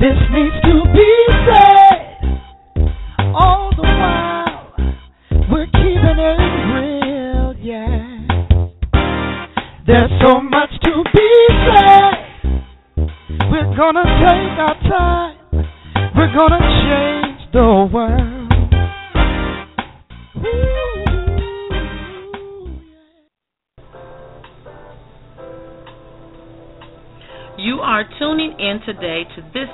This needs to be said. All the while, we're keeping it real, yeah. There's so much to be said. We're gonna take our time. We're gonna change the world. You are tuning in today to This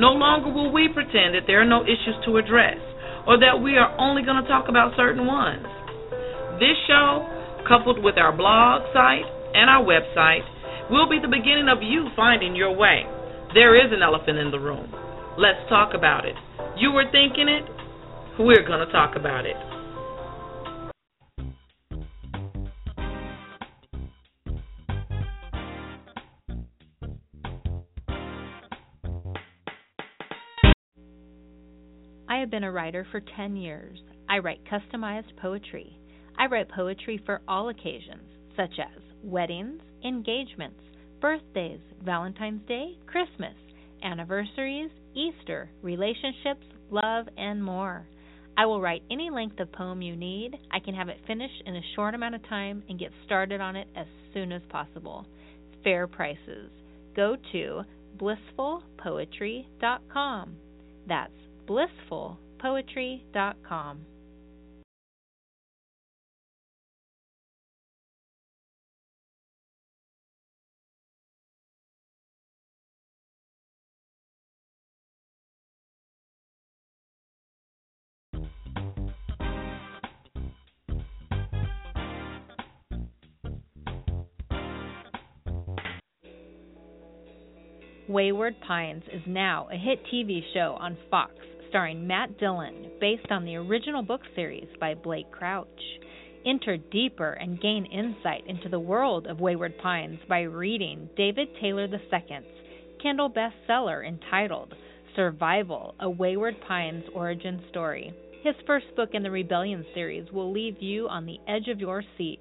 No longer will we pretend that there are no issues to address or that we are only going to talk about certain ones. This show, coupled with our blog site and our website, will be the beginning of you finding your way. There is an elephant in the room. Let's talk about it. You were thinking it, we're going to talk about it. I have been a writer for 10 years. I write customized poetry. I write poetry for all occasions, such as weddings, engagements, birthdays, Valentine's Day, Christmas, anniversaries, Easter, relationships, love, and more. I will write any length of poem you need. I can have it finished in a short amount of time and get started on it as soon as possible. Fair prices. Go to blissfulpoetry.com. That's blissfulpoetry.com. Wayward Pines is now a hit TV show on Fox starring Matt Dillon, based on the original book series by Blake Crouch. Enter deeper and gain insight into the world of Wayward Pines by reading David Taylor II's Kindle bestseller entitled Survival A Wayward Pines Origin Story. His first book in the Rebellion series will leave you on the edge of your seat.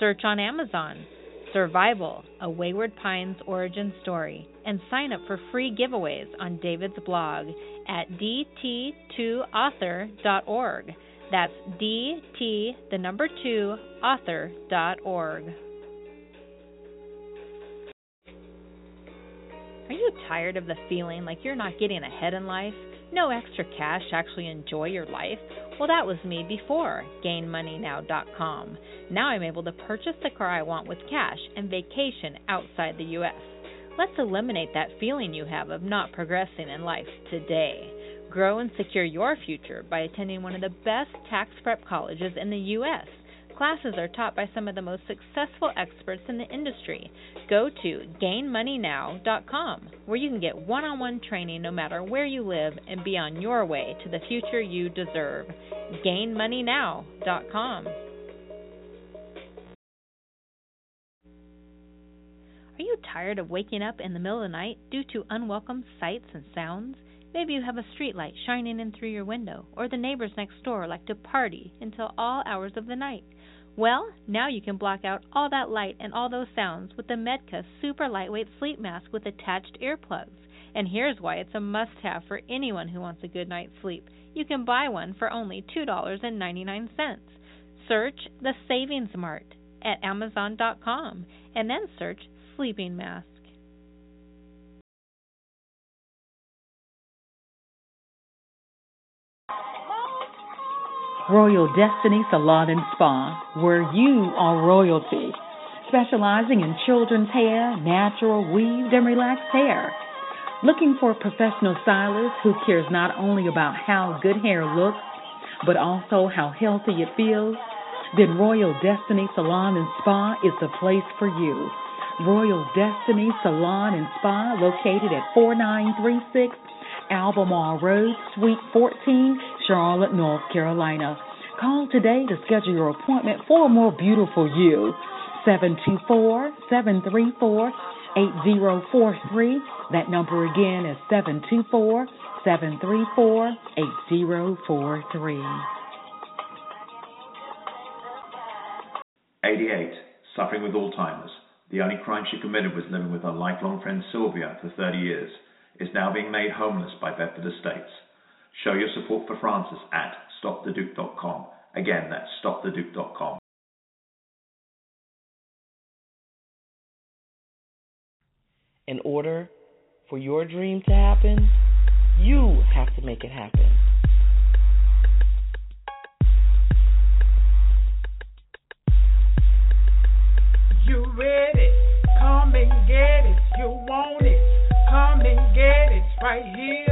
Search on Amazon Survival A Wayward Pines Origin Story and sign up for free giveaways on David's blog at dt2author.org. That's dt the number 2 author.org. Are you tired of the feeling like you're not getting ahead in life? No extra cash to actually enjoy your life? Well, that was me before GainMoneyNow.com. Now I'm able to purchase the car I want with cash and vacation outside the U.S. Let's eliminate that feeling you have of not progressing in life today. Grow and secure your future by attending one of the best tax prep colleges in the U.S. Classes are taught by some of the most successful experts in the industry. Go to gainmoneynow.com where you can get one on one training no matter where you live and be on your way to the future you deserve. Gainmoneynow.com. Are you tired of waking up in the middle of the night due to unwelcome sights and sounds? Maybe you have a street light shining in through your window, or the neighbors next door like to party until all hours of the night. Well, now you can block out all that light and all those sounds with the Medca super lightweight sleep mask with attached earplugs. And here's why it's a must have for anyone who wants a good night's sleep. You can buy one for only $2.99. Search the Savings Mart at Amazon.com and then search sleeping mask. Royal Destiny Salon and Spa, where you are royalty, specializing in children's hair, natural, weaved, and relaxed hair. Looking for a professional stylist who cares not only about how good hair looks, but also how healthy it feels? Then Royal Destiny Salon and Spa is the place for you. Royal Destiny Salon and Spa, located at 4936 Albemarle Road, Suite 14, Charlotte, North Carolina. Call today to schedule your appointment for a more beautiful you. 724 734 8043. That number again is 724 734 8043. 88. Suffering with Alzheimer's. The only crime she committed was living with her lifelong friend Sylvia for 30 years, is now being made homeless by Bedford Estates. Show your support for Frances at stoptheduke.com. Again, that's stoptheduke.com. In order for your dream to happen, you have to make it happen. Ready. Come and get it. You want it. Come and get it right here.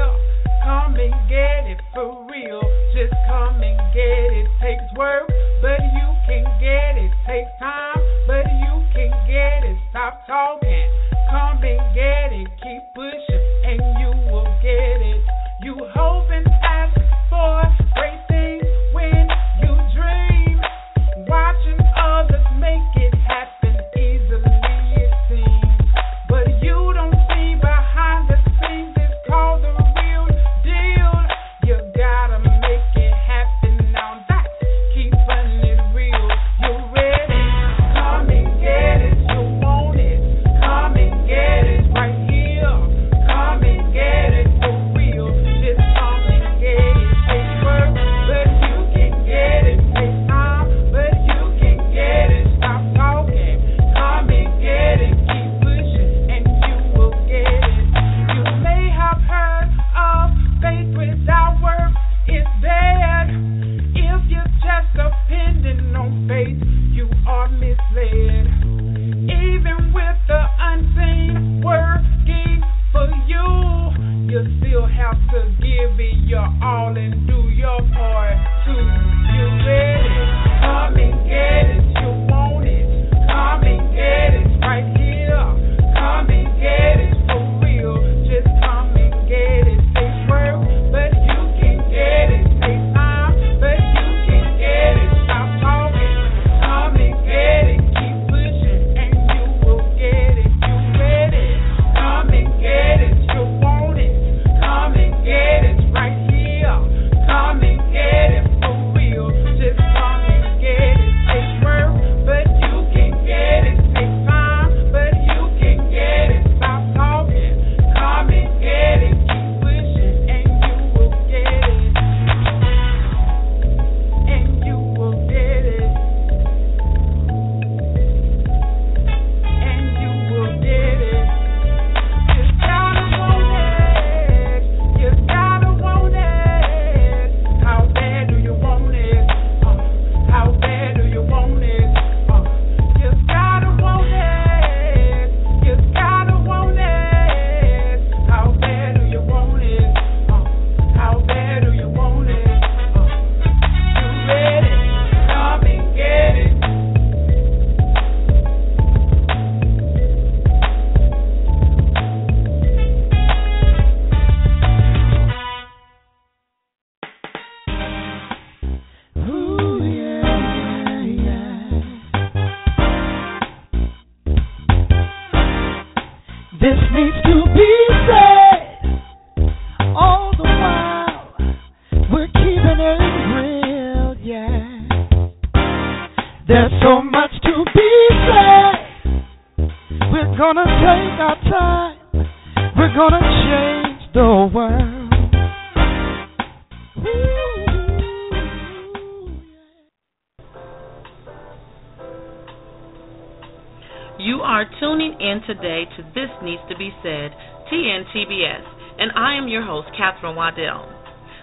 today to This Needs to Be Said, TNTBS, and I am your host, Catherine Waddell.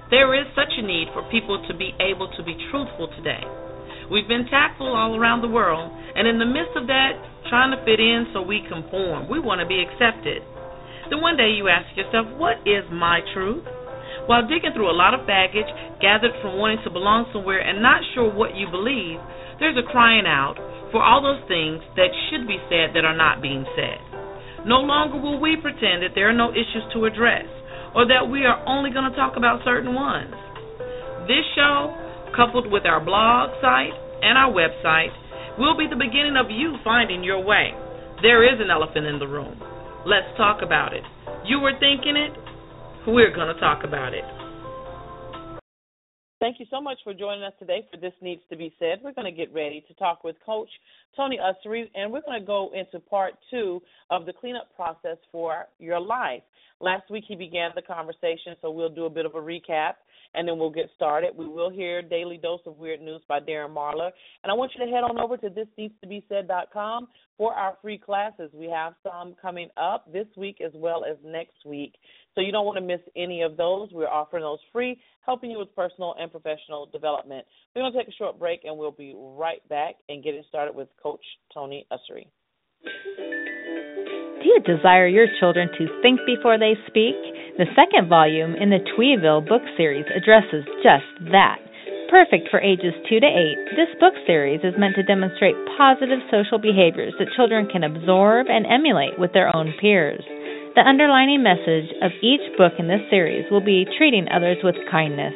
There is such a need for people to be able to be truthful today. We've been tactful all around the world, and in the midst of that, trying to fit in so we conform. We want to be accepted. Then one day you ask yourself, what is my truth? While digging through a lot of baggage gathered from wanting to belong somewhere and not sure what you believe, there's a crying out for all those things that should be said that are not being said. No longer will we pretend that there are no issues to address or that we are only going to talk about certain ones. This show, coupled with our blog site and our website, will be the beginning of you finding your way. There is an elephant in the room. Let's talk about it. You were thinking it, we're going to talk about it. Thank you so much for joining us today for This Needs to Be Said. We're going to get ready to talk with Coach Tony Ussery, and we're going to go into part two of the cleanup process for your life. Last week he began the conversation, so we'll do a bit of a recap and then we'll get started. We will hear Daily Dose of Weird News by Darren Marlar. And I want you to head on over to thisneedstobesaid.com for our free classes. We have some coming up this week as well as next week. So you don't want to miss any of those. We're offering those free, helping you with personal and professional development. We're going to take a short break and we'll be right back and getting started with Coach Tony Ussery. Do you desire your children to think before they speak? The second volume in the Tweeville book series addresses just that. Perfect for ages 2 to 8, this book series is meant to demonstrate positive social behaviors that children can absorb and emulate with their own peers. The underlining message of each book in this series will be treating others with kindness.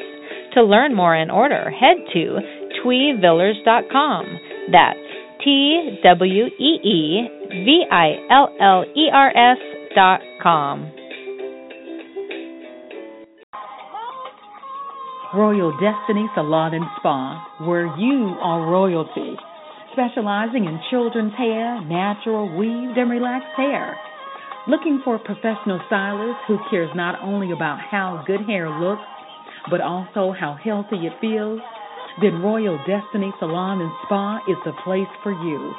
To learn more and order, head to tweevillers.com. That's T W E E V I L L E R S dot com. Royal Destiny Salon and Spa, where you are royalty, specializing in children's hair, natural, weaved, and relaxed hair. Looking for a professional stylist who cares not only about how good hair looks, but also how healthy it feels? Then Royal Destiny Salon and Spa is the place for you.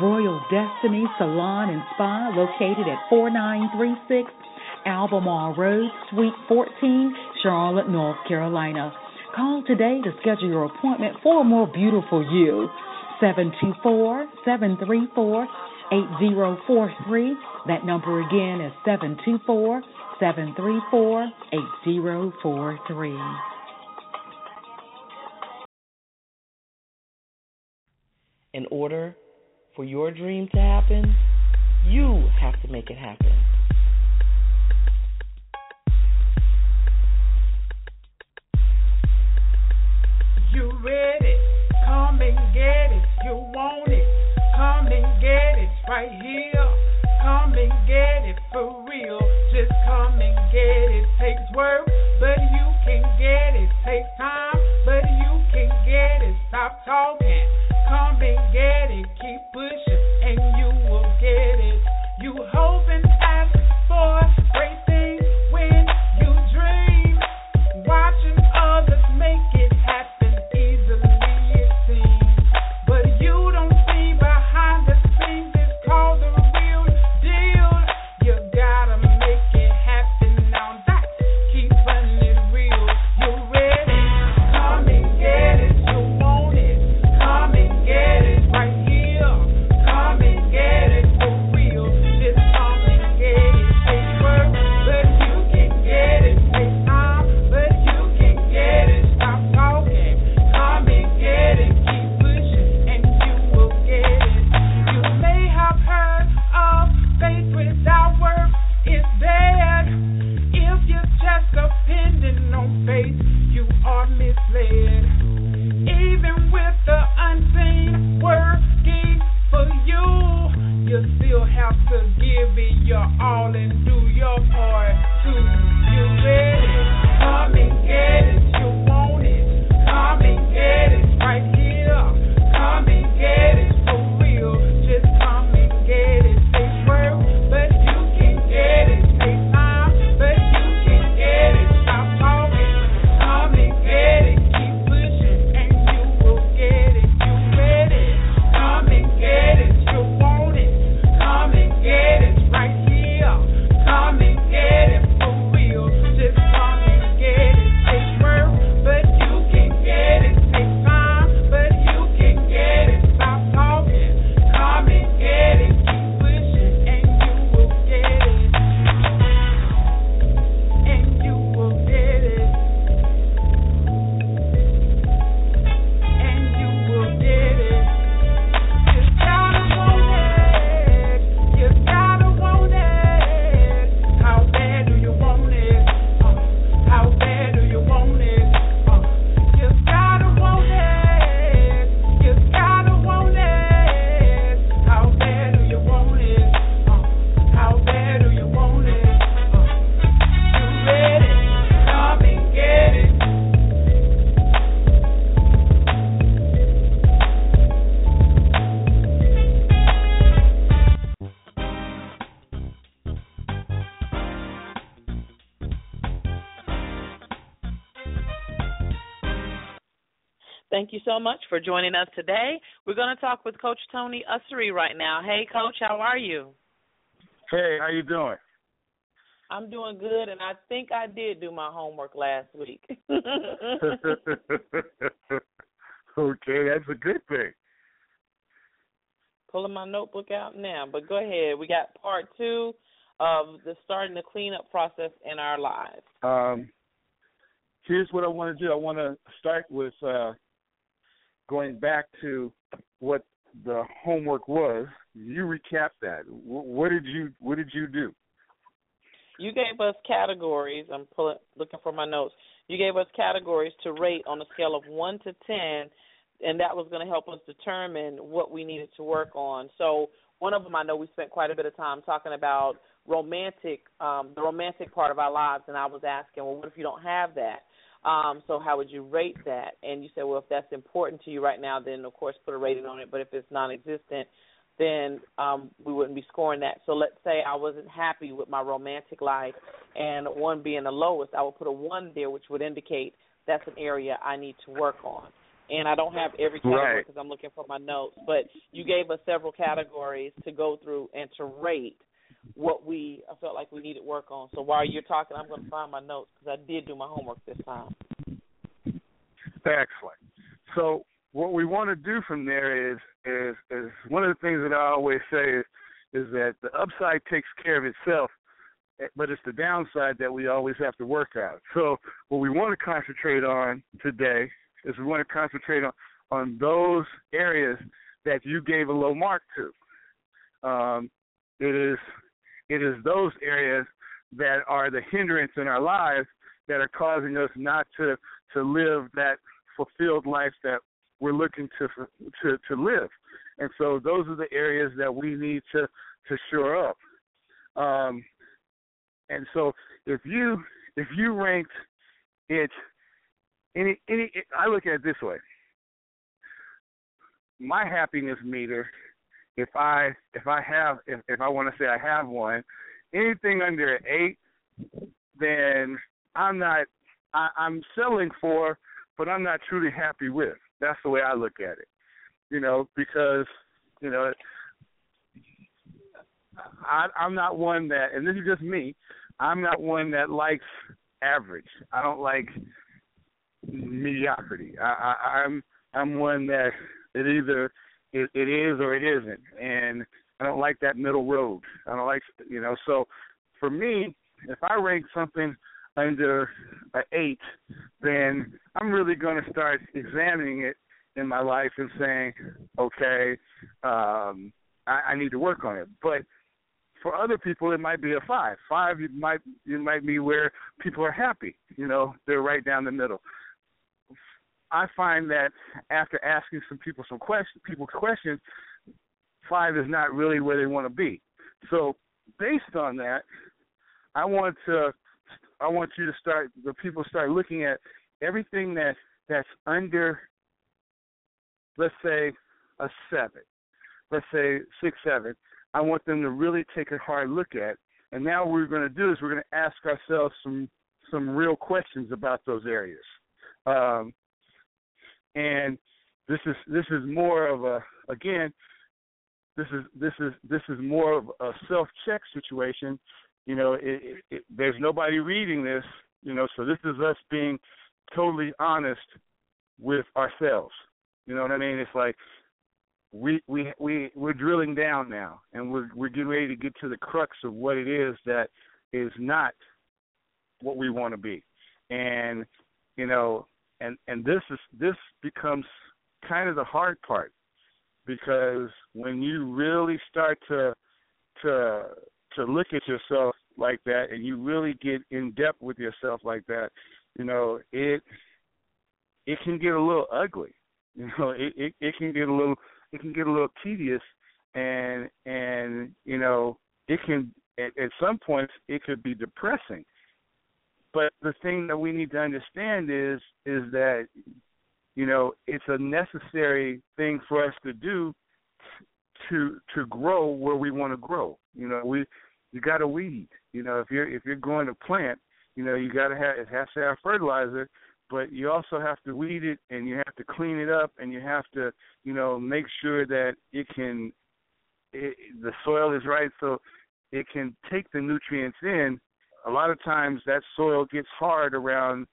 Royal Destiny Salon and Spa, located at 4936 Albemarle Road, Suite 14, Charlotte, North Carolina. Call today to schedule your appointment for a more beautiful you. 724 734 8043. That number again is 724 734 8043. In order for your dream to happen, you have to make it happen. You ready? Come and get it. You want it? Come and get it right here. Come and get it for real. Just come and get it. Takes work, but you can get it. Takes time, but you can get it. Stop talking. Come and get it. Keep pushing, and you will get it. You hope and ask for for joining us today. We're going to talk with Coach Tony Ussery right now. Hey, Coach, how are you? Hey, how you doing? I'm doing good, and I think I did do my homework last week. okay, that's a good thing. Pulling my notebook out now, but go ahead. We got part two of the starting the cleanup process in our lives. Um, here's what I want to do. I want to start with uh, going back to what the homework was. You recap that. What did you What did you do? You gave us categories. I'm pulling, looking for my notes. You gave us categories to rate on a scale of one to ten, and that was going to help us determine what we needed to work on. So one of them, I know we spent quite a bit of time talking about romantic, um, the romantic part of our lives, and I was asking, well, what if you don't have that? Um, so how would you rate that? And you said, well, if that's important to you right now, then of course put a rating on it. But if it's non-existent, then um, we wouldn't be scoring that. So let's say I wasn't happy with my romantic life, and one being the lowest, I would put a one there, which would indicate that's an area I need to work on. And I don't have every category because right. I'm looking for my notes, but you gave us several categories to go through and to rate what we I felt like we needed work on. So while you're talking, I'm going to find my notes because I did do my homework this time. Excellent. So what we want to do from there is is is one of the things that I always say is is that the upside takes care of itself, eh, but it's the downside that we always have to work out. So what we want to concentrate on today is we want to concentrate on on those areas that you gave a low mark to. Um, it is it is those areas that are the hindrance in our lives that are causing us not to to live that fulfilled life that we're looking to to to live. And so those are the areas that we need to to shore up. Um, and so if you if you ranked it any any I look at it this way. My happiness meter if I if I have if, if I want to say I have one, anything under an eight, then I'm not I, I'm selling for, but I'm not truly happy with. That's the way I look at it. You know, because you know, I, I'm not one that, and this is just me. I'm not one that likes average. I don't like mediocrity. I, I, I'm I'm one that it either it, it is or it isn't, and I don't like that middle road. I don't like you know. So for me, if I rank something under an eight, then I'm really going to start examining it in my life and saying, okay, um, I, I need to work on it. But for other people, it might be a five. Five, it might it might be where people are happy. You know, they're right down the middle. I find that after asking some people some questions, people questions, five is not really where they want to be. So based on that, I want to I want you to start the people start looking at everything that that's under let's say a seven, let's say six, seven. I want them to really take a hard look at. And now what we're going to do is we're going to ask ourselves some some real questions about those areas. Um, and this is this is more of a again this is this is this is more of a self check situation. You know it, it, it, there's nobody reading this you know so this is us being totally honest with ourselves. You know what i mean? It's like we we we we're drilling down now and we're we're getting ready to get to the crux of what it is that is not what we want to be. And you know and and this is this becomes kind of the hard part because when you really start to to to look at yourself like that and you really get in depth with yourself like that, you know, it it can get a little ugly. You know, it, it, it can get a little it can get a little tedious and and you know, it can at, at some points it could be depressing but the thing that we need to understand is is that you know it's a necessary thing for us to do to to grow where we want to grow. You know, we you got to weed. You know, if you're if you're going to plant, you know, you got to have it has to have fertilizer, but you also have to weed it and you have to clean it up and you have to, you know, make sure that it can it, the soil is right so it can take the nutrients in. A lot of times that soil gets hard around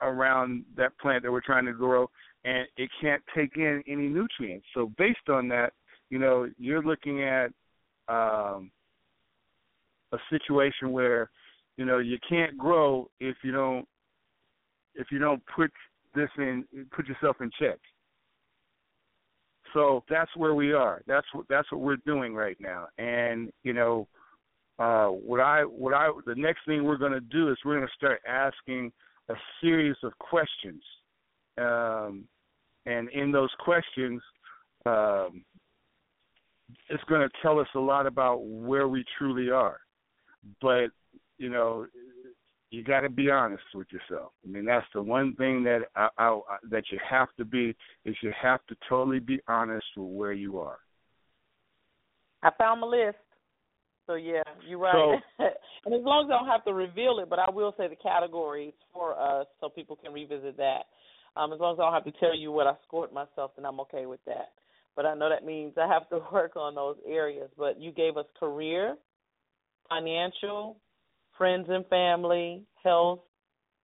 around that plant that we're trying to grow and it can't take in any nutrients. So based on that, you know, you're looking at um a situation where you know you can't grow if you don't if you don't put this in put yourself in check. So that's where we are. That's what that's what we're doing right now. And you know uh what i what i the next thing we're going to do is we're going to start asking a series of questions um and in those questions um it's going to tell us a lot about where we truly are but you know you got to be honest with yourself. I mean, that's the one thing that I, I, that you have to be is you have to totally be honest with where you are. I found my list. So yeah, you're right. So, and as long as I don't have to reveal it, but I will say the categories for us so people can revisit that. Um, as long as I don't have to tell you what I scored myself, then I'm okay with that. But I know that means I have to work on those areas. But you gave us career, financial, friends and family, health,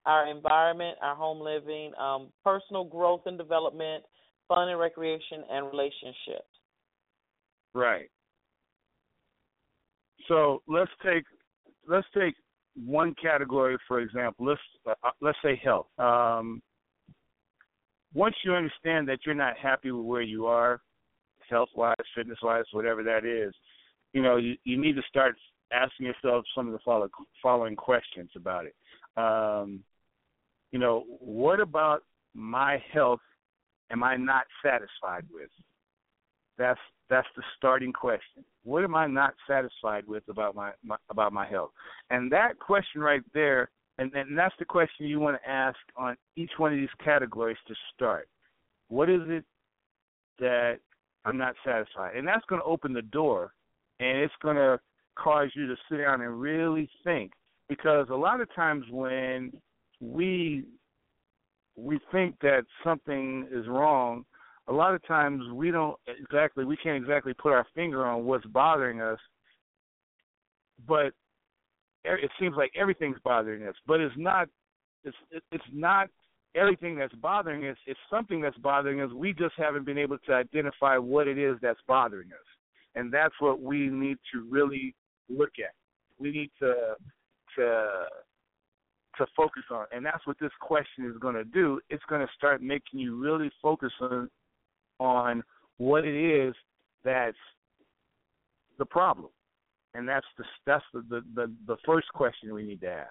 our environment, our home living, um, personal growth and development, fun and recreation, and relationships. Right. So let's take let's take one category for example. Let's uh, let's say health. Um, once you understand that you're not happy with where you are, health wise, fitness wise, whatever that is, you know you, you need to start asking yourself some of the follow, following questions about it. Um, you know, what about my health am I not satisfied with? That's that's the starting question. What am I not satisfied with about my, my about my health? And that question right there, and, and that's the question you want to ask on each one of these categories to start. What is it that I'm not satisfied? And that's going to open the door, and it's going to cause you to sit down and really think because a lot of times when we we think that something is wrong a lot of times we don't exactly we can't exactly put our finger on what's bothering us but it seems like everything's bothering us but it's not it's it's not everything that's bothering us it's something that's bothering us we just haven't been able to identify what it is that's bothering us and that's what we need to really look at. We need to to to focus on, and that's what this question is going to do. It's going to start making you really focus on on what it is that's the problem, and that's the that's the the the, the first question we need to ask.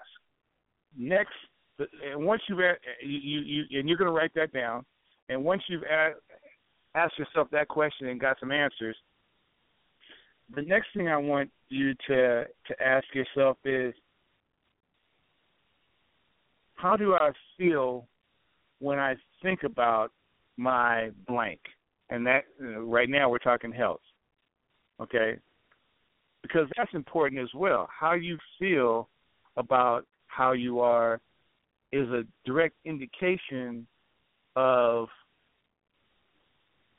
Next, and once you've you you, you and you're going to write that down, and once you've asked yourself that question and got some answers, the next thing I want you to to ask yourself is how do I feel when I think about my blank? And that right now we're talking health. Okay? Because that's important as well. How you feel about how you are is a direct indication of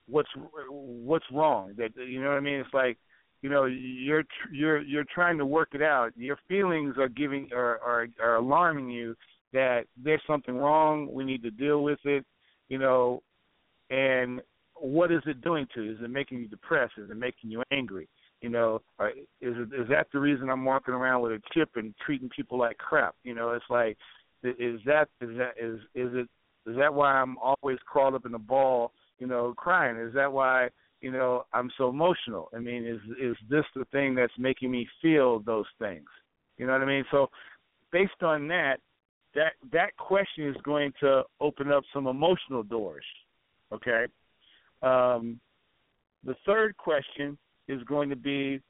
what's what's wrong. That you know what I mean? It's like you know you're you're you're trying to work it out your feelings are giving are are, are alarming you that there's something wrong we need to deal with it you know and what is it doing to you is it making you depressed is it making you angry you know or is it is that the reason i'm walking around with a chip and treating people like crap you know it's like is that is that is is it is that why i'm always crawled up in a ball you know crying is that why you know, I'm so emotional. I mean, is is this the thing that's making me feel those things? You know what I mean? So based on that, that that question is going to open up some emotional doors. Okay. Um, the third question is going to be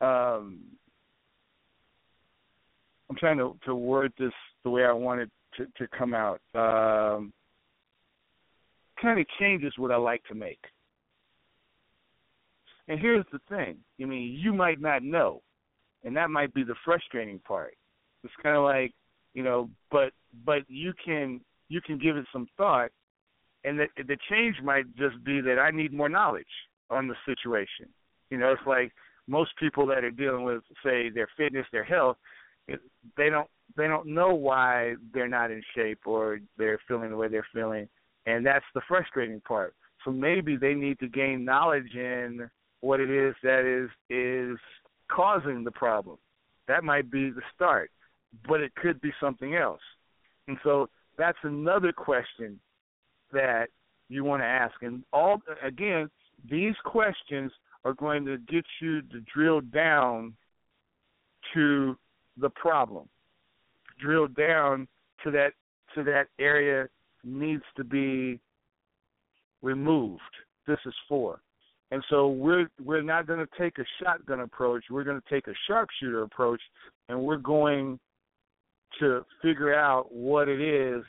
um, I'm trying to, to word this the way I want it to, to come out. Um, kind of changes what I like to make. And here's the thing. I mean, you might not know, and that might be the frustrating part. It's kind of like, you know, but but you can you can give it some thought, and the the change might just be that I need more knowledge on the situation. You know, it's like most people that are dealing with, say, their fitness, their health, they don't they don't know why they're not in shape or they're feeling the way they're feeling, and that's the frustrating part. So maybe they need to gain knowledge in what it is that is is causing the problem. That might be the start, but it could be something else. And so that's another question that you want to ask. And all again, these questions are going to get you to drill down to the problem. Drill down to that to that area needs to be removed. This is for. And so we're we're not going to take a shotgun approach. We're going to take a sharpshooter approach, and we're going to figure out what it is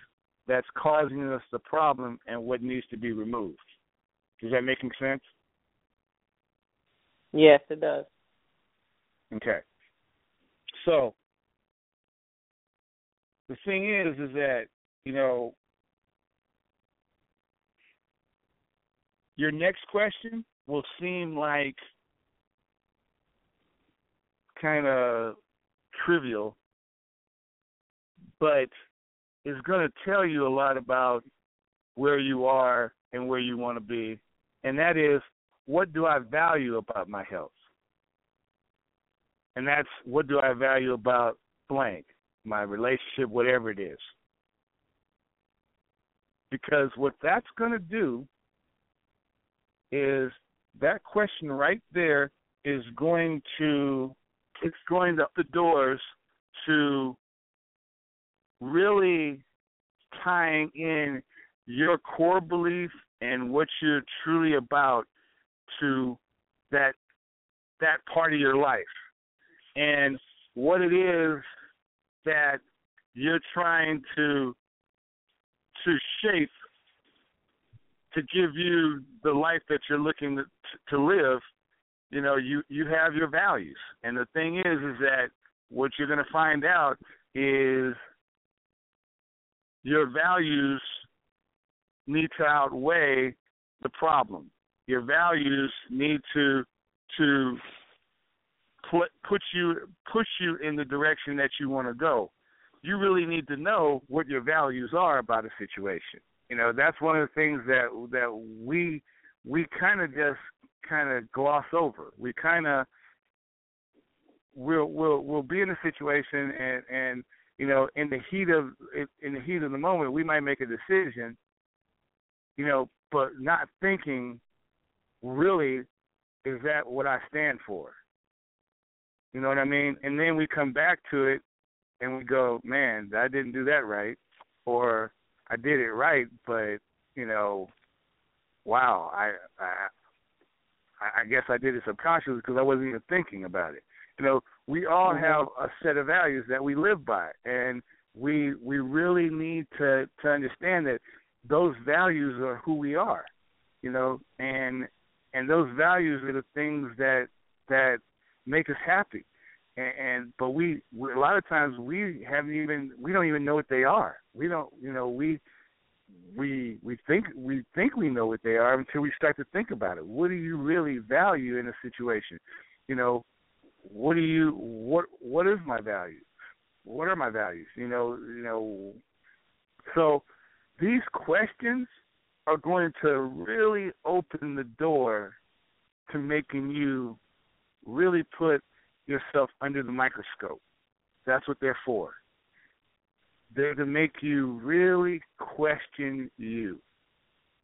that's causing us the problem and what needs to be removed. Is that making sense? Yes, it does. Okay. So the thing is, is that you know your next question will seem like kind of trivial, but it's going to tell you a lot about where you are and where you want to be. And that is, what do I value about my health? And that's what do I value about blank, my relationship, whatever it is. Because what that's going to do is that question right there is going to it's going to up the doors to really tying in your core belief and what you're truly about to that that part of your life and what it is that you're trying to to shape to give you the life that you're looking to, to live, you know, you you have your values. And the thing is is that what you're going to find out is your values need to outweigh the problem. Your values need to to put put you push you in the direction that you want to go. You really need to know what your values are about a situation. You know, that's one of the things that that we we kind of just kind of gloss over. We kind of we'll we'll we'll be in a situation and and you know in the heat of in the heat of the moment we might make a decision you know but not thinking really is that what I stand for you know what I mean and then we come back to it and we go man I didn't do that right or I did it right, but you know, wow, I I I guess I did it subconsciously because I wasn't even thinking about it. You know, we all mm-hmm. have a set of values that we live by, and we we really need to to understand that those values are who we are. You know, and and those values are the things that that make us happy and, and but we, we a lot of times we haven't even we don't even know what they are. We don't you know we we we think we think we know what they are until we start to think about it. What do you really value in a situation? You know, what do you what what is my value? What are my values? You know, you know. So these questions are going to really open the door to making you really put yourself under the microscope. That's what they're for. They're to make you really question you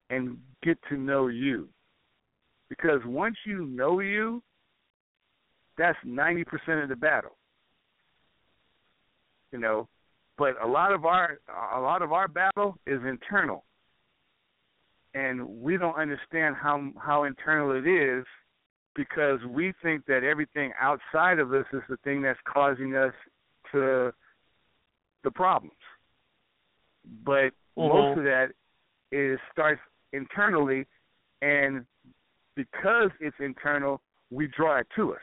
and get to know you. Because once you know you, that's 90% of the battle. You know, but a lot of our a lot of our battle is internal. And we don't understand how how internal it is because we think that everything outside of us is the thing that's causing us to the problems. But mm-hmm. most of that is starts internally and because it's internal, we draw it to us.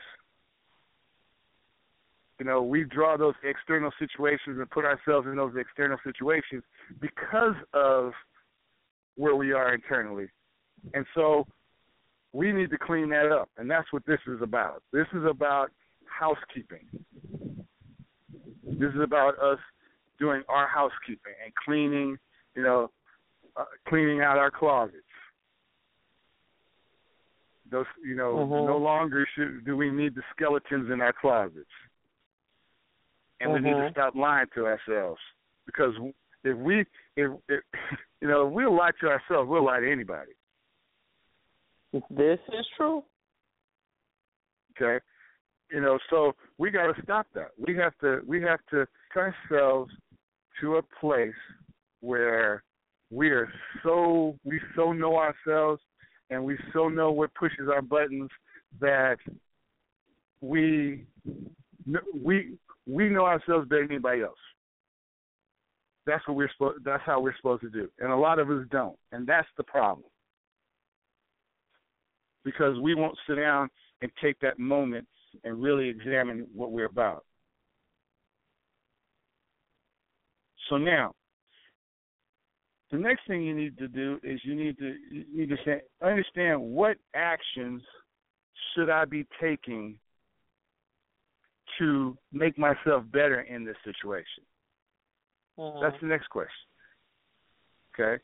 You know, we draw those external situations and put ourselves in those external situations because of where we are internally. And so we need to clean that up. And that's what this is about. This is about housekeeping. This is about us doing our housekeeping and cleaning, you know, uh, cleaning out our closets. Those, you know, Mhm. no longer should do we need the skeletons in our closets, and we need to Mhm. stop lying to ourselves because if we, if, if you know, if we'll lie to ourselves, we'll lie to anybody. This is true. Okay, you know, so we got to stop that. We have to, we have to take ourselves to a place where we are so we so know ourselves and we so know what pushes our buttons that we we we know ourselves better than anybody else. That's what we're supposed. That's how we're supposed to do, and a lot of us don't, and that's the problem. Because we won't sit down and take that moment and really examine what we're about. So now, the next thing you need to do is you need to you need to say, understand what actions should I be taking to make myself better in this situation. Mhm. That's the next question. Okay.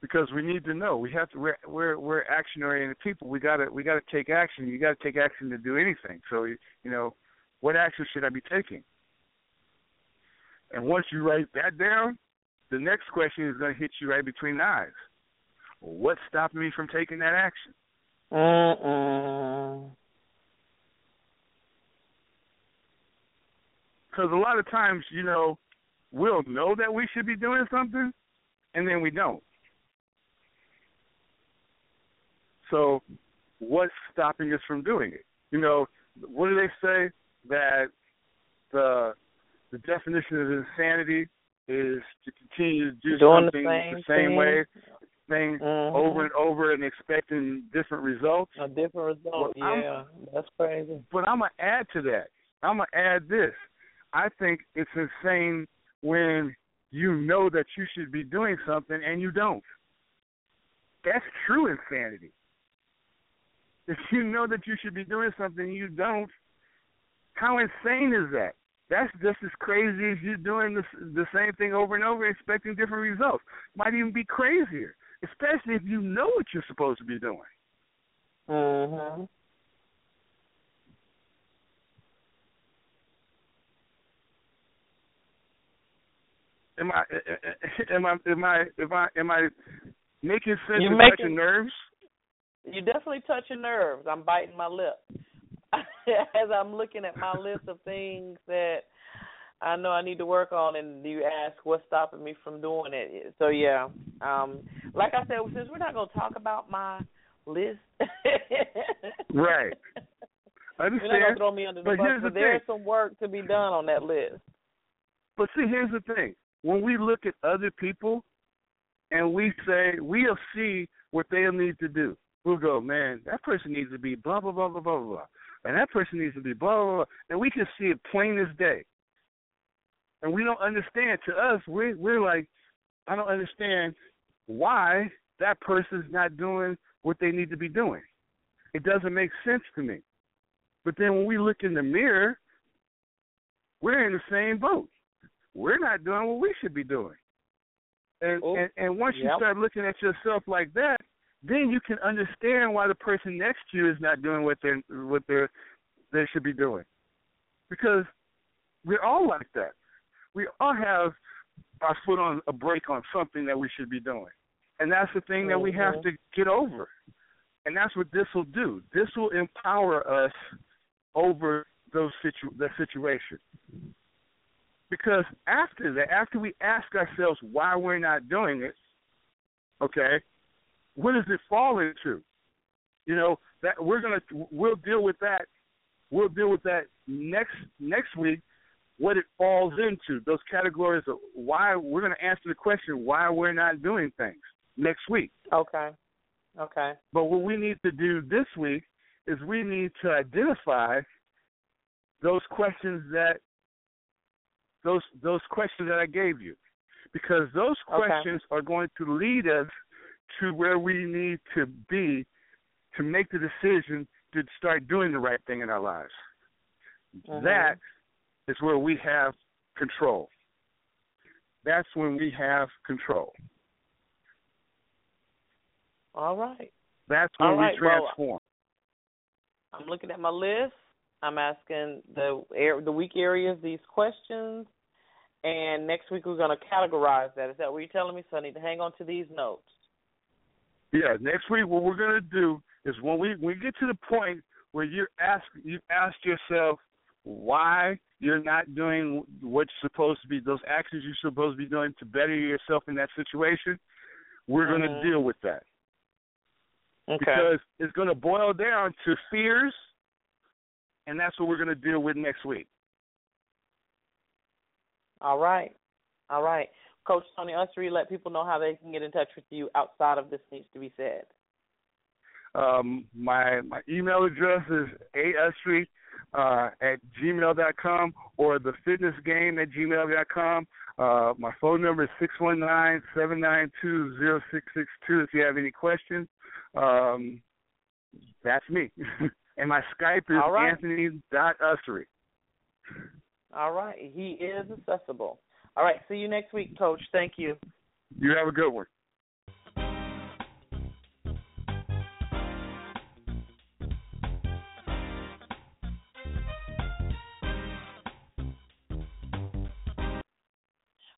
Because we need to know. We have to. We're we're, we're action oriented people. We gotta we gotta take action. You gotta take action to do anything. So you know, what action should I be taking? And once you write that down, the next question is going to hit you right between the eyes. What's stopping me from taking that action? Mm-mm. Because a lot of times, you know, we'll know that we should be doing something, and then we don't. So, what's stopping us from doing it? You know, what do they say that the the definition of insanity is to continue to do Doing the something same the same way, thing Mhm. over and over, and expecting different results. A different result. Well, I'm- yeah, that's crazy. But I'm gonna add to that. I'm gonna add this. I think it's insane when you know that you should be doing something and you don't. That's true insanity. If you know that you should be doing something and you don't, how insane is that? That's just as crazy as you doing the the same thing over and over, expecting different results. Might even be crazier, especially if you know what you're supposed to be doing. Mhm. Am I am I am I am I am I making sense You're making- touching nerves? You're definitely touching nerves. I'm biting my lip as I'm looking at my list of things that I know I need to work on, and you ask what's stopping me from doing it. So yeah, um, like I said, since we're not going to talk about my list, Right. I You're not gonna throw me under the But bus, here's the but there's thing. some work to be done on that list. But see, here's the thing. When we look at other people and we say we'll see what they'll need to do. We'll go, man, that person needs to be blah blah blah blah blah blah. And that person needs to be blah blah blah and we can see it plain as day. And we don't understand to us, we're we're like, I don't understand why that person's not doing what they need to be doing. It doesn't make sense to me. But then when we look in the mirror, we're in the same boat. We're not doing what we should be doing. And Oh, and, and once you start looking at yourself like that, then you can understand why the person next to you is not doing what they what they they should be doing. Because we're all like that. We all have our foot on a brake on something that we should be doing. And that's the thing that we have Mhm. to get over. And that's what this will do. This will empower us over those situ the situation. Because after that, after we ask ourselves why we're not doing it, okay, what does it fall into? You know that we're gonna we'll deal with that. We'll deal with that next next week. What it falls into those categories of why we're gonna answer the question why we're not doing things next week. Okay. Okay. But what we need to do this week is we need to identify those questions that those those questions that I gave you, because those questions okay. are going to lead us to where we need to be to make the decision to start doing the right thing in our lives. Mm-hmm. That is where we have control. That's when we have control. All right. That's when All right. we transform. Well, I'm looking at my list. I'm asking the air, the weak areas these questions, and next week we're going to categorize that. Is that what you're telling me? So I need to hang on to these notes. Yeah, next week what we're going to do is when we when we get to the point where you ask you ask yourself why you're not doing what's supposed to be those actions you're supposed to be doing to better yourself in that situation, we're mm-hmm. going to deal with that. Okay. Because it's going to boil down to fears, and that's what we're going to deal with next week. All right. All right. Coach Tony Ussery, let people know how they can get in touch with you outside of this needs to be said. Um, my my email address is asustry uh, at gmail.com or the fitness game at gmail.com. Uh, my phone number is six one nine seven nine two zero six six two. If you have any questions, um, that's me. and my Skype is right. Anthony dot Ussery. All right, he is accessible. All right, see you next week, Coach. Thank you. You have a good one.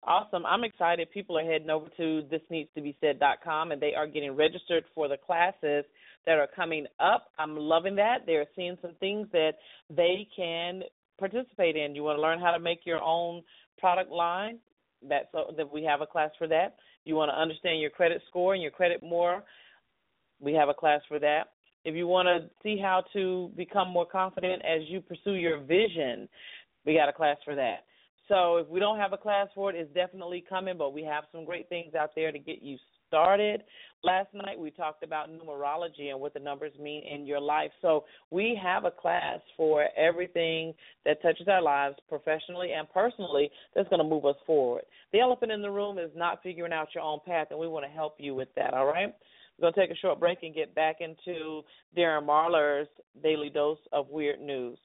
Awesome. I'm excited. People are heading over to thisneedstobesaid.com and they are getting registered for the classes that are coming up. I'm loving that. They're seeing some things that they can participate in. You want to learn how to make your own product line? That's so that we have a class for that. You want to understand your credit score and your credit more? We have a class for that. If you want to see how to become more confident as you pursue your vision, we got a class for that. So if we don't have a class for it, it's definitely coming, but we have some great things out there to get you started. Last night we talked about numerology and what the numbers mean in your life. So we have a class for everything that touches our lives professionally and personally that's going to move us forward. The elephant in the room is not figuring out your own path, and we want to help you with that, all right? We're going to take a short break and get back into Darren Marlar's daily dose of weird news.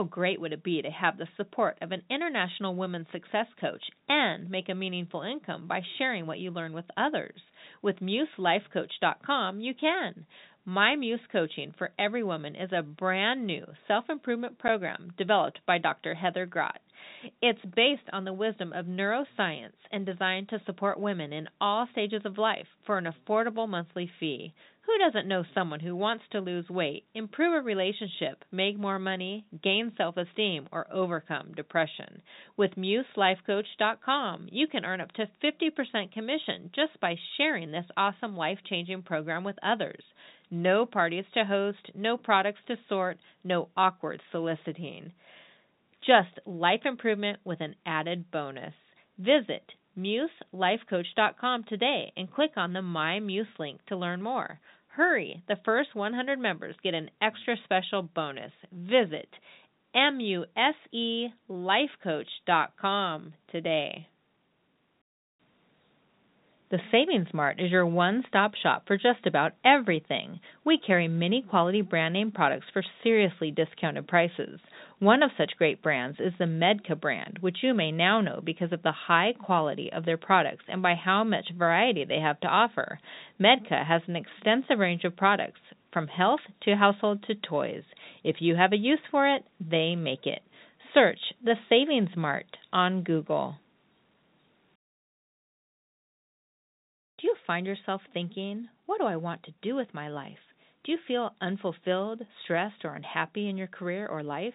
How great would it be to have the support of an international women's success coach and make a meaningful income by sharing what you learn with others? With MuseLifeCoach.com, you can. My Muse Coaching for Every Woman is a brand new self improvement program developed by Dr. Heather Grott. It's based on the wisdom of neuroscience and designed to support women in all stages of life for an affordable monthly fee. Who doesn't know someone who wants to lose weight, improve a relationship, make more money, gain self esteem, or overcome depression? With MuseLifeCoach.com, you can earn up to 50% commission just by sharing this awesome life changing program with others. No parties to host, no products to sort, no awkward soliciting. Just life improvement with an added bonus. Visit MuseLifeCoach.com today and click on the My Muse link to learn more. Hurry, the first 100 members get an extra special bonus. Visit MuseLifeCoach.com today. The Savings Mart is your one stop shop for just about everything. We carry many quality brand name products for seriously discounted prices. One of such great brands is the Medca brand, which you may now know because of the high quality of their products and by how much variety they have to offer. Medca has an extensive range of products, from health to household to toys. If you have a use for it, they make it. Search the Savings Mart on Google. Do you find yourself thinking, what do I want to do with my life? Do you feel unfulfilled, stressed, or unhappy in your career or life?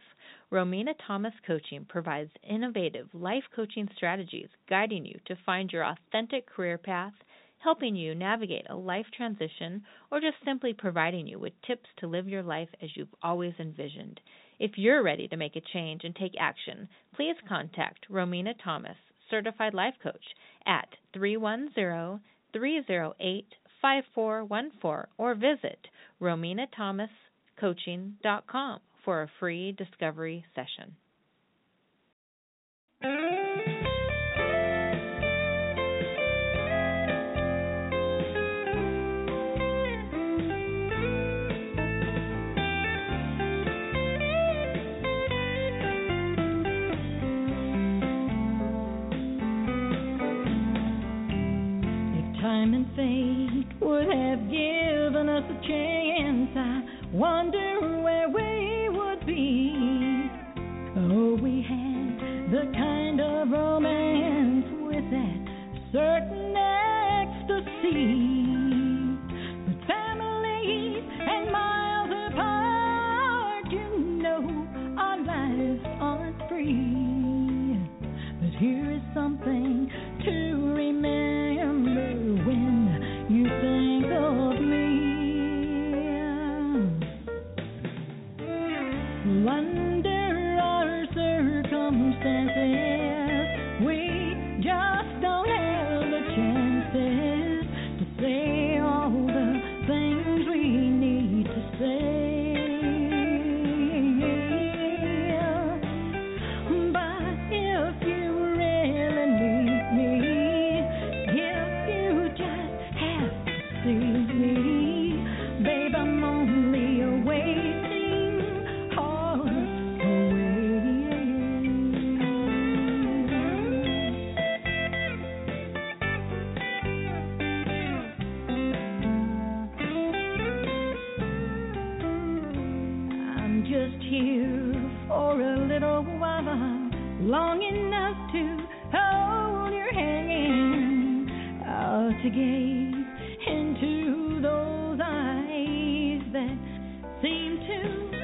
Romina Thomas Coaching provides innovative life coaching strategies guiding you to find your authentic career path, helping you navigate a life transition, or just simply providing you with tips to live your life as you've always envisioned. If you're ready to make a change and take action, please contact Romina Thomas, Certified Life Coach, at 310 308 5414 or visit rominathomascoaching.com for a free discovery session. time and fate would have given us a chance. I wonder where we would be. Oh, we had the kind of romance with that certain ecstasy. But families and miles apart, you know, our lives aren't free. But here is something to gaze into those eyes that seem to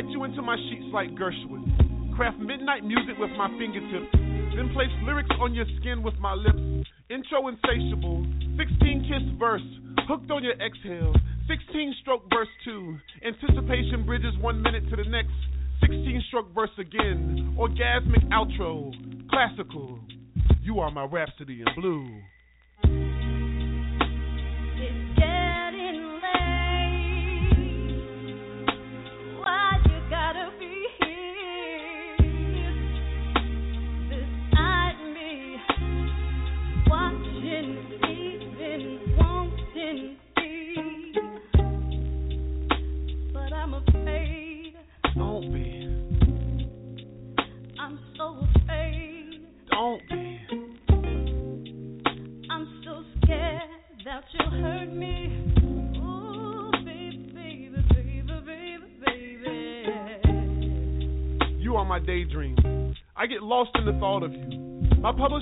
write you into my sheets like Gershwin, craft midnight music with my fingertips, then place lyrics on your skin with my lips. Intro insatiable, 16 kiss verse, hooked on your exhale, 16 stroke verse 2, anticipation bridges one minute to the next, 16 stroke verse again, orgasmic outro, classical. You are my rhapsody in blue.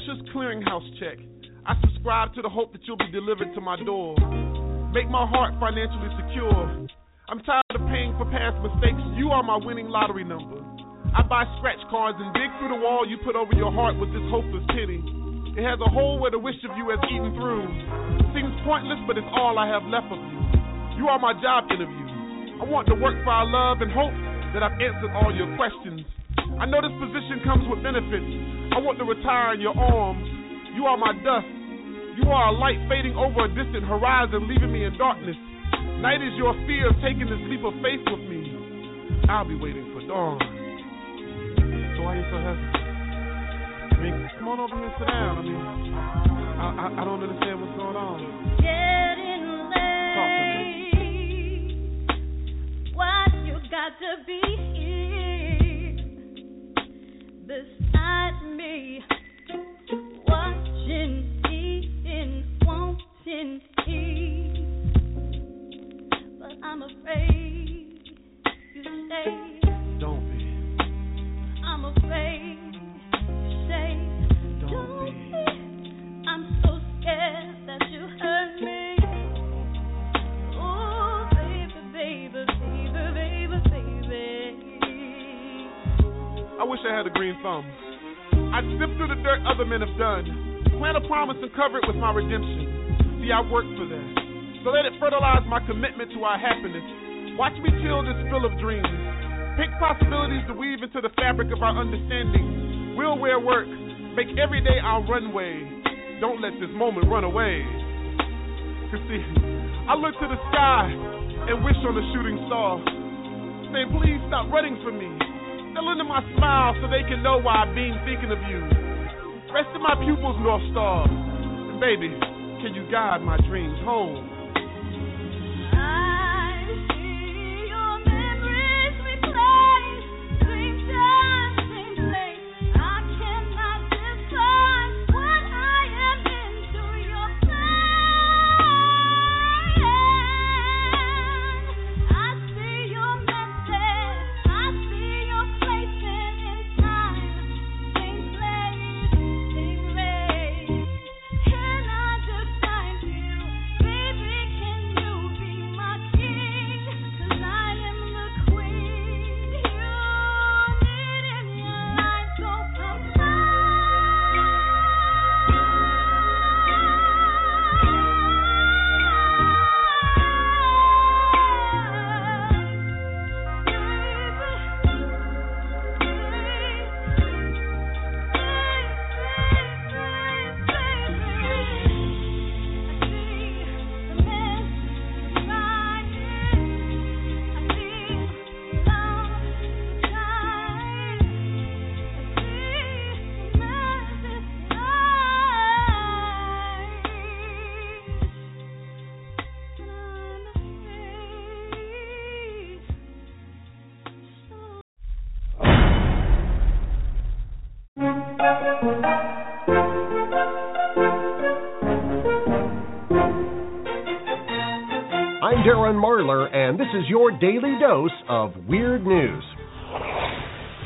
Publisher's clearinghouse check. I subscribe to the hope that you'll be delivered to my door. Make my heart financially secure. I'm tired of paying for past mistakes. You are my winning lottery number. I buy scratch cards and dig through the wall you put over your heart with this hopeless pity. It has a hole where the wish of you has eaten through. Seems pointless, but it's all I have left of you. You are my job interview. I want to work for our love and hope that I've answered all your questions. I know this position comes with benefits. I want to retire in your arms. You are my dust. You are a light fading over a distant horizon, leaving me in darkness. Night is your fear of taking this leap of faith with me. I'll be waiting for dawn. So why are you so hesitant? I mean, come on over here and sit down. I mean, I, I, I don't understand what's going on. Getting Talk to me. late. Why you got to be here beside me, watching, eating, wanting peace? But I'm afraid you stay. Don't be. I'm afraid you say Don't be. I'm so scared that you hurt I wish I had a green thumb. I'd sift through the dirt other men have done. Plant a promise and cover it with my redemption. See, I worked for that. So let it fertilize my commitment to our happiness. Watch me till this fill of dreams. Pick possibilities to weave into the fabric of our understanding. We'll wear work. Make every day our runway. Don't let this moment run away. You see, I look to the sky and wish on a shooting star. Saying, please stop running from me. Still into my smile so they can know why I've been thinking of you. Rest in my pupils, North Star. And baby, can you guide my dreams home? Daily dose of weird news.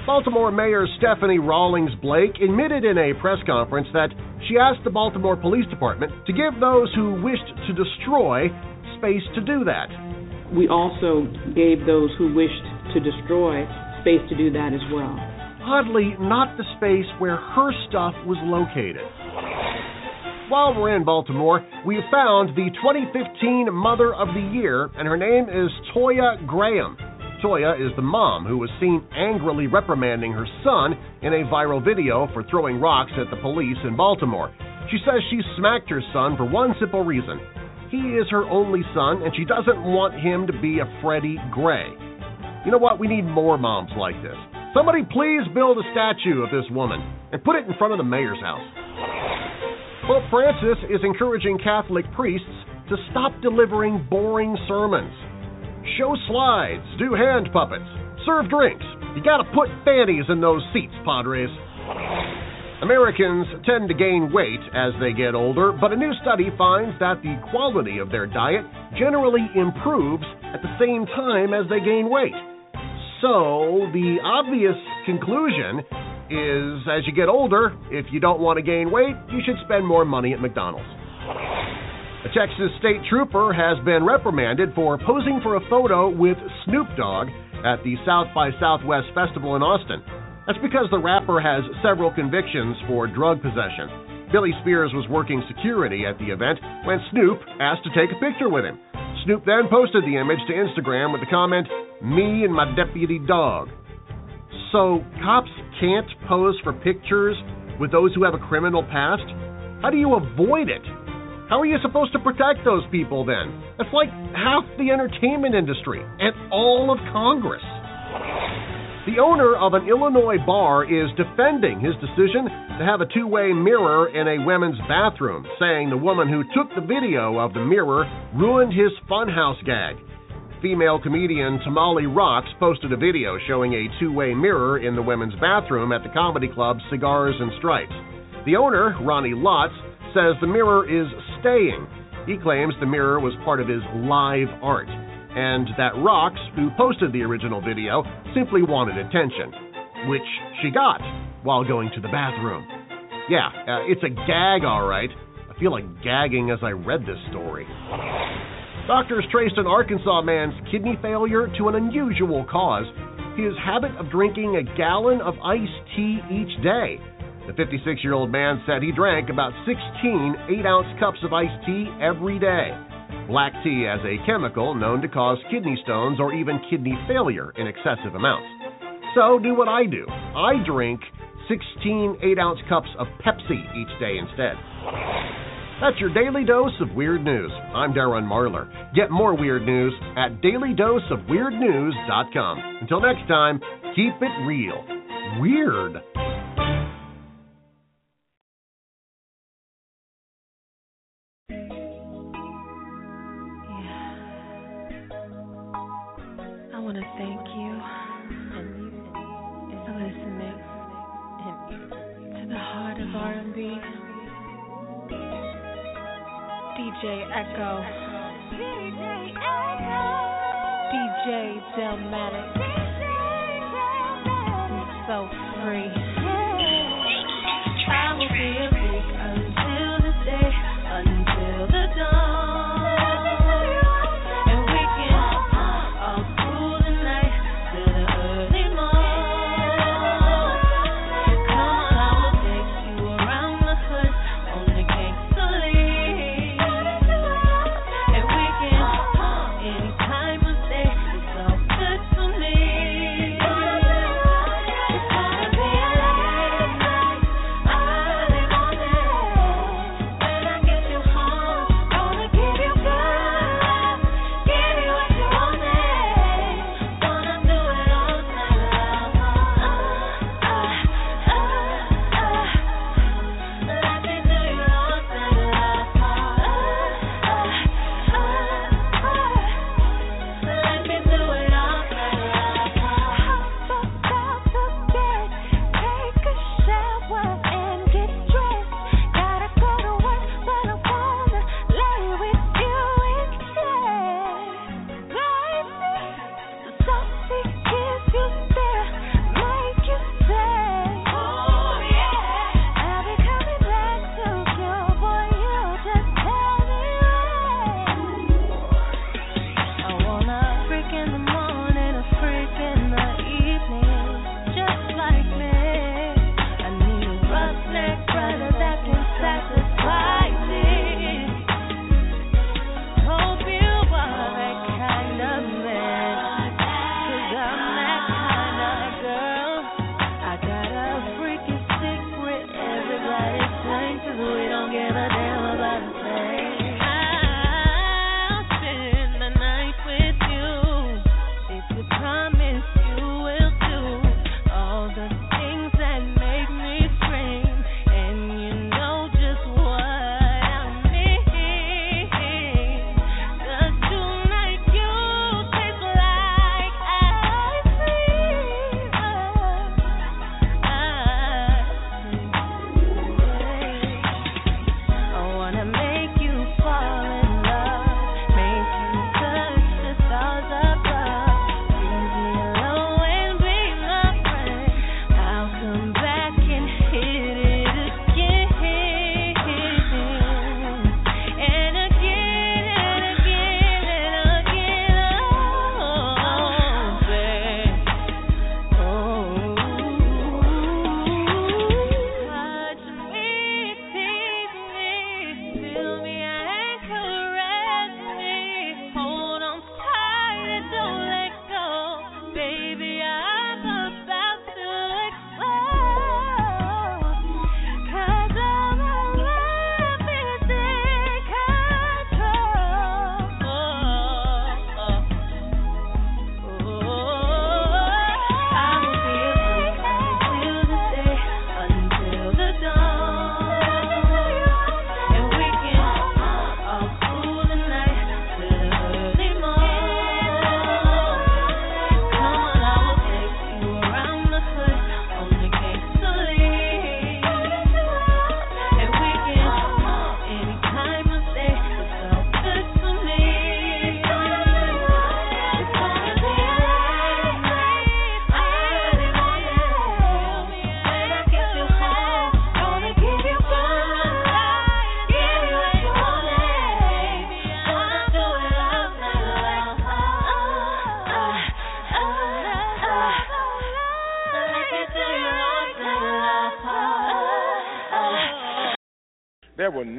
Baltimore Mayor Stephanie Rawlings Blake admitted in a press conference that she asked the Baltimore Police Department to give those who wished to destroy space to do that. We also gave those who wished to destroy space to do that as well. Oddly, not the space where her stuff was located. While we're in Baltimore, we found the 2015 Mother of the Year, and her name is Toya Graham. Toya is the mom who was seen angrily reprimanding her son in a viral video for throwing rocks at the police in Baltimore. She says she smacked her son for one simple reason. He is her only son, and she doesn't want him to be a Freddie Gray. You know what? We need more moms like this. Somebody please build a statue of this woman and put it in front of the mayor's house. Pope Francis is encouraging Catholic priests to stop delivering boring sermons. Show slides, do hand puppets, serve drinks. You gotta put fannies in those seats, Padres. Americans tend to gain weight as they get older, but a new study finds that the quality of their diet generally improves at the same time as they gain weight. So, the obvious conclusion is as you get older, if you don't want to gain weight, you should spend more money at McDonald's. A Texas state trooper has been reprimanded for posing for a photo with Snoop Dogg at the South by Southwest Festival in Austin. That's because the rapper has several convictions for drug possession. Billy Spears was working security at the event when Snoop asked to take a picture with him. Snoop then posted the image to Instagram with the comment, Me and my deputy dog. So, cops can't pose for pictures with those who have a criminal past? How do you avoid it? How are you supposed to protect those people then? That's like half the entertainment industry and all of Congress. The owner of an Illinois bar is defending his decision to have a two way mirror in a women's bathroom, saying the woman who took the video of the mirror ruined his funhouse gag. Female comedian Tamale Rocks posted a video showing a two way mirror in the women's bathroom at the comedy club Cigars and Stripes. The owner, Ronnie Lotz, says the mirror is staying. He claims the mirror was part of his live art and that Rocks, who posted the original video, simply wanted attention, which she got while going to the bathroom. Yeah, uh, it's a gag, all right. I feel like gagging as I read this story. Doctors traced an Arkansas man's kidney failure to an unusual cause his habit of drinking a gallon of iced tea each day. The 56 year old man said he drank about 16 8 ounce cups of iced tea every day. Black tea has a chemical known to cause kidney stones or even kidney failure in excessive amounts. So do what I do. I drink 16 8 ounce cups of Pepsi each day instead. That's your daily dose of weird news. I'm Darren Marlar. Get more weird news at dailydoseofweirdnews.com. Until next time, keep it real. Weird.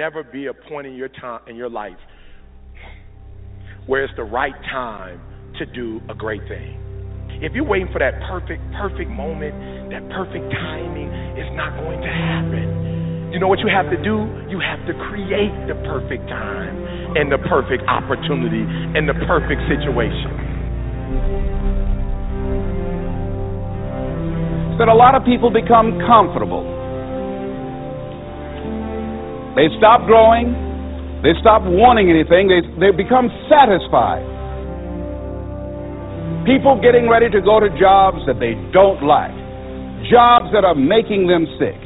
Never be a point in your time in your life where it's the right time to do a great thing. If you're waiting for that perfect, perfect moment, that perfect timing, it's not going to happen. You know what you have to do? You have to create the perfect time and the perfect opportunity and the perfect situation. that a lot of people become comfortable. They stop growing. They stop wanting anything. They, they become satisfied. People getting ready to go to jobs that they don't like, jobs that are making them sick.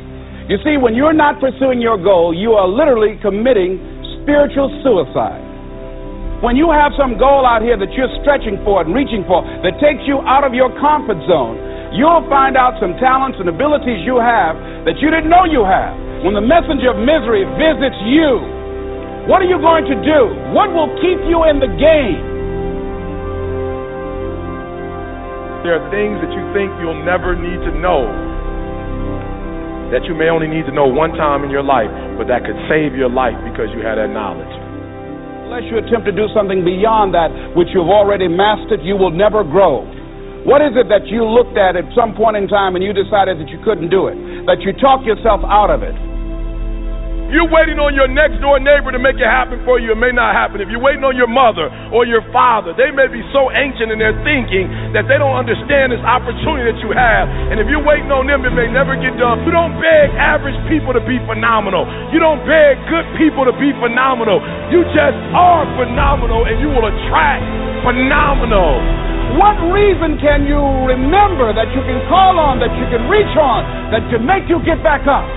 You see, when you're not pursuing your goal, you are literally committing spiritual suicide. When you have some goal out here that you're stretching for and reaching for that takes you out of your comfort zone, you'll find out some talents and abilities you have that you didn't know you have. When the messenger of misery visits you, what are you going to do? What will keep you in the game? There are things that you think you'll never need to know that you may only need to know one time in your life, but that could save your life because you had that knowledge. Unless you attempt to do something beyond that which you've already mastered, you will never grow. What is it that you looked at at some point in time and you decided that you couldn't do it? That you talked yourself out of it? You're waiting on your next door neighbor to make it happen for you. It may not happen. If you're waiting on your mother or your father, they may be so ancient in their thinking that they don't understand this opportunity that you have. And if you're waiting on them, it may never get done. You don't beg average people to be phenomenal. You don't beg good people to be phenomenal. You just are phenomenal and you will attract phenomenal. What reason can you remember that you can call on, that you can reach on, that can make you get back up?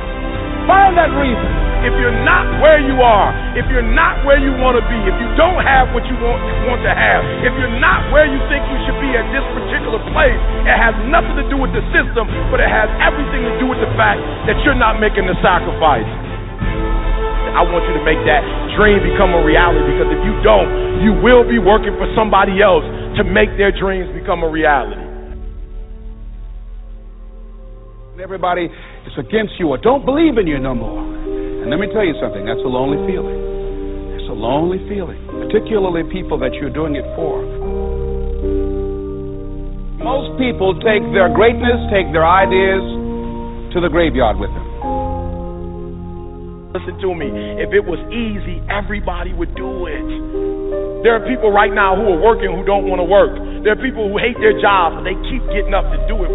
Find that reason. If you're not where you are, if you're not where you want to be, if you don't have what you want, want to have, if you're not where you think you should be at this particular place, it has nothing to do with the system, but it has everything to do with the fact that you're not making the sacrifice. I want you to make that dream become a reality because if you don't, you will be working for somebody else to make their dreams become a reality. Everybody is against you or don't believe in you no more. And let me tell you something, that's a lonely feeling. It's a lonely feeling, particularly people that you're doing it for. Most people take their greatness, take their ideas to the graveyard with them. Listen to me. If it was easy, everybody would do it. There are people right now who are working who don't want to work. There are people who hate their jobs, but they keep getting up to do it.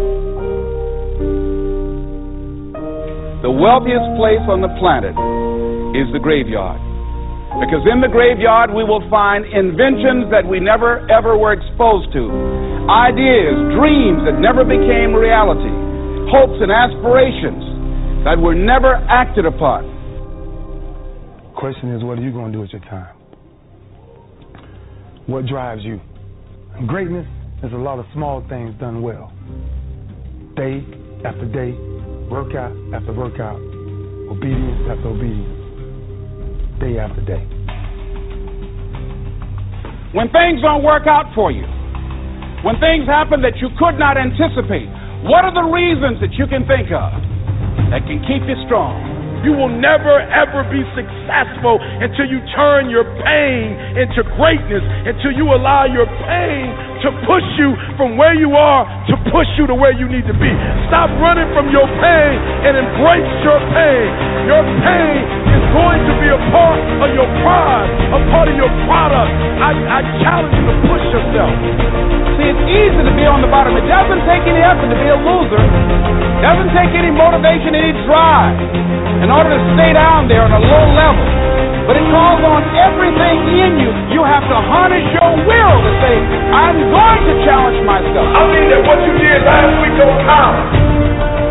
The wealthiest place on the planet is the graveyard. Because in the graveyard, we will find inventions that we never ever were exposed to, ideas, dreams that never became reality, hopes and aspirations that were never acted upon. Question is, what are you going to do with your time? What drives you? Greatness is a lot of small things done well. Day after day, workout after workout, obedience after obedience, day after day. When things don't work out for you, when things happen that you could not anticipate, what are the reasons that you can think of that can keep you strong? You will never ever be successful until you turn your pain into greatness, until you allow your pain to push you from where you are to push you to where you need to be. Stop running from your pain and embrace your pain. Your pain going to be a part of your pride, a part of your product. I, I challenge you to push yourself. See, it's easy to be on the bottom. It doesn't take any effort to be a loser. It doesn't take any motivation, any drive in order to stay down there on a low level. But it calls on everything in you. You have to harness your will to say, I'm going to challenge myself. I mean that what you did last week don't count.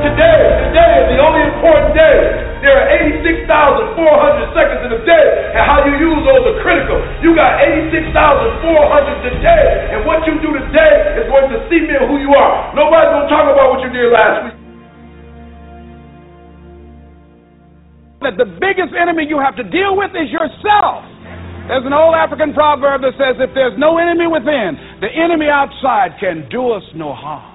Today, today is the only important day. There are 86,400 seconds in a day, and how you use those are critical. You got 86,400 today, and what you do today is going to cement who you are. Nobody's going to talk about what you did last week. that the biggest enemy you have to deal with is yourself. There's an old African proverb that says, if there's no enemy within, the enemy outside can do us no harm.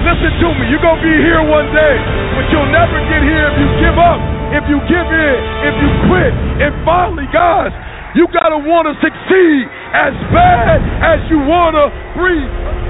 Listen to me, you're going to be here one day, but you'll never get here if you give up, if you give in, if you quit. And finally, guys, you got to want to succeed as bad as you want to breathe.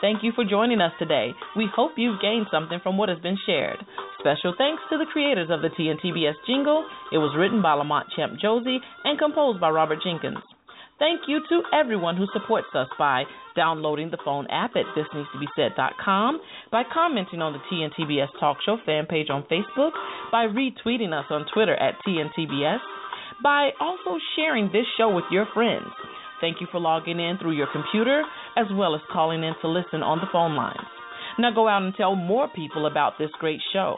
Thank you for joining us today. We hope you've gained something from what has been shared. Special thanks to the creators of the TNTBS jingle. It was written by Lamont Champ Josie and composed by Robert Jenkins. Thank you to everyone who supports us by downloading the phone app at thisneedstobesaid.com, by commenting on the TNTBS Talk Show fan page on Facebook, by retweeting us on Twitter at TNTBS, by also sharing this show with your friends. Thank you for logging in through your computer as well as calling in to listen on the phone lines. Now go out and tell more people about this great show.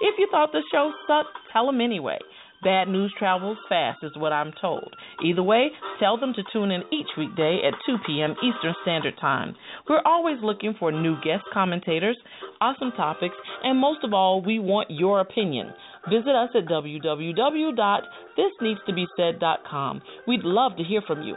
If you thought the show sucked, tell them anyway. Bad news travels fast, is what I'm told. Either way, tell them to tune in each weekday at 2 p.m. Eastern Standard Time. We're always looking for new guest commentators, awesome topics, and most of all, we want your opinion. Visit us at www.thisneedstobesaid.com. We'd love to hear from you.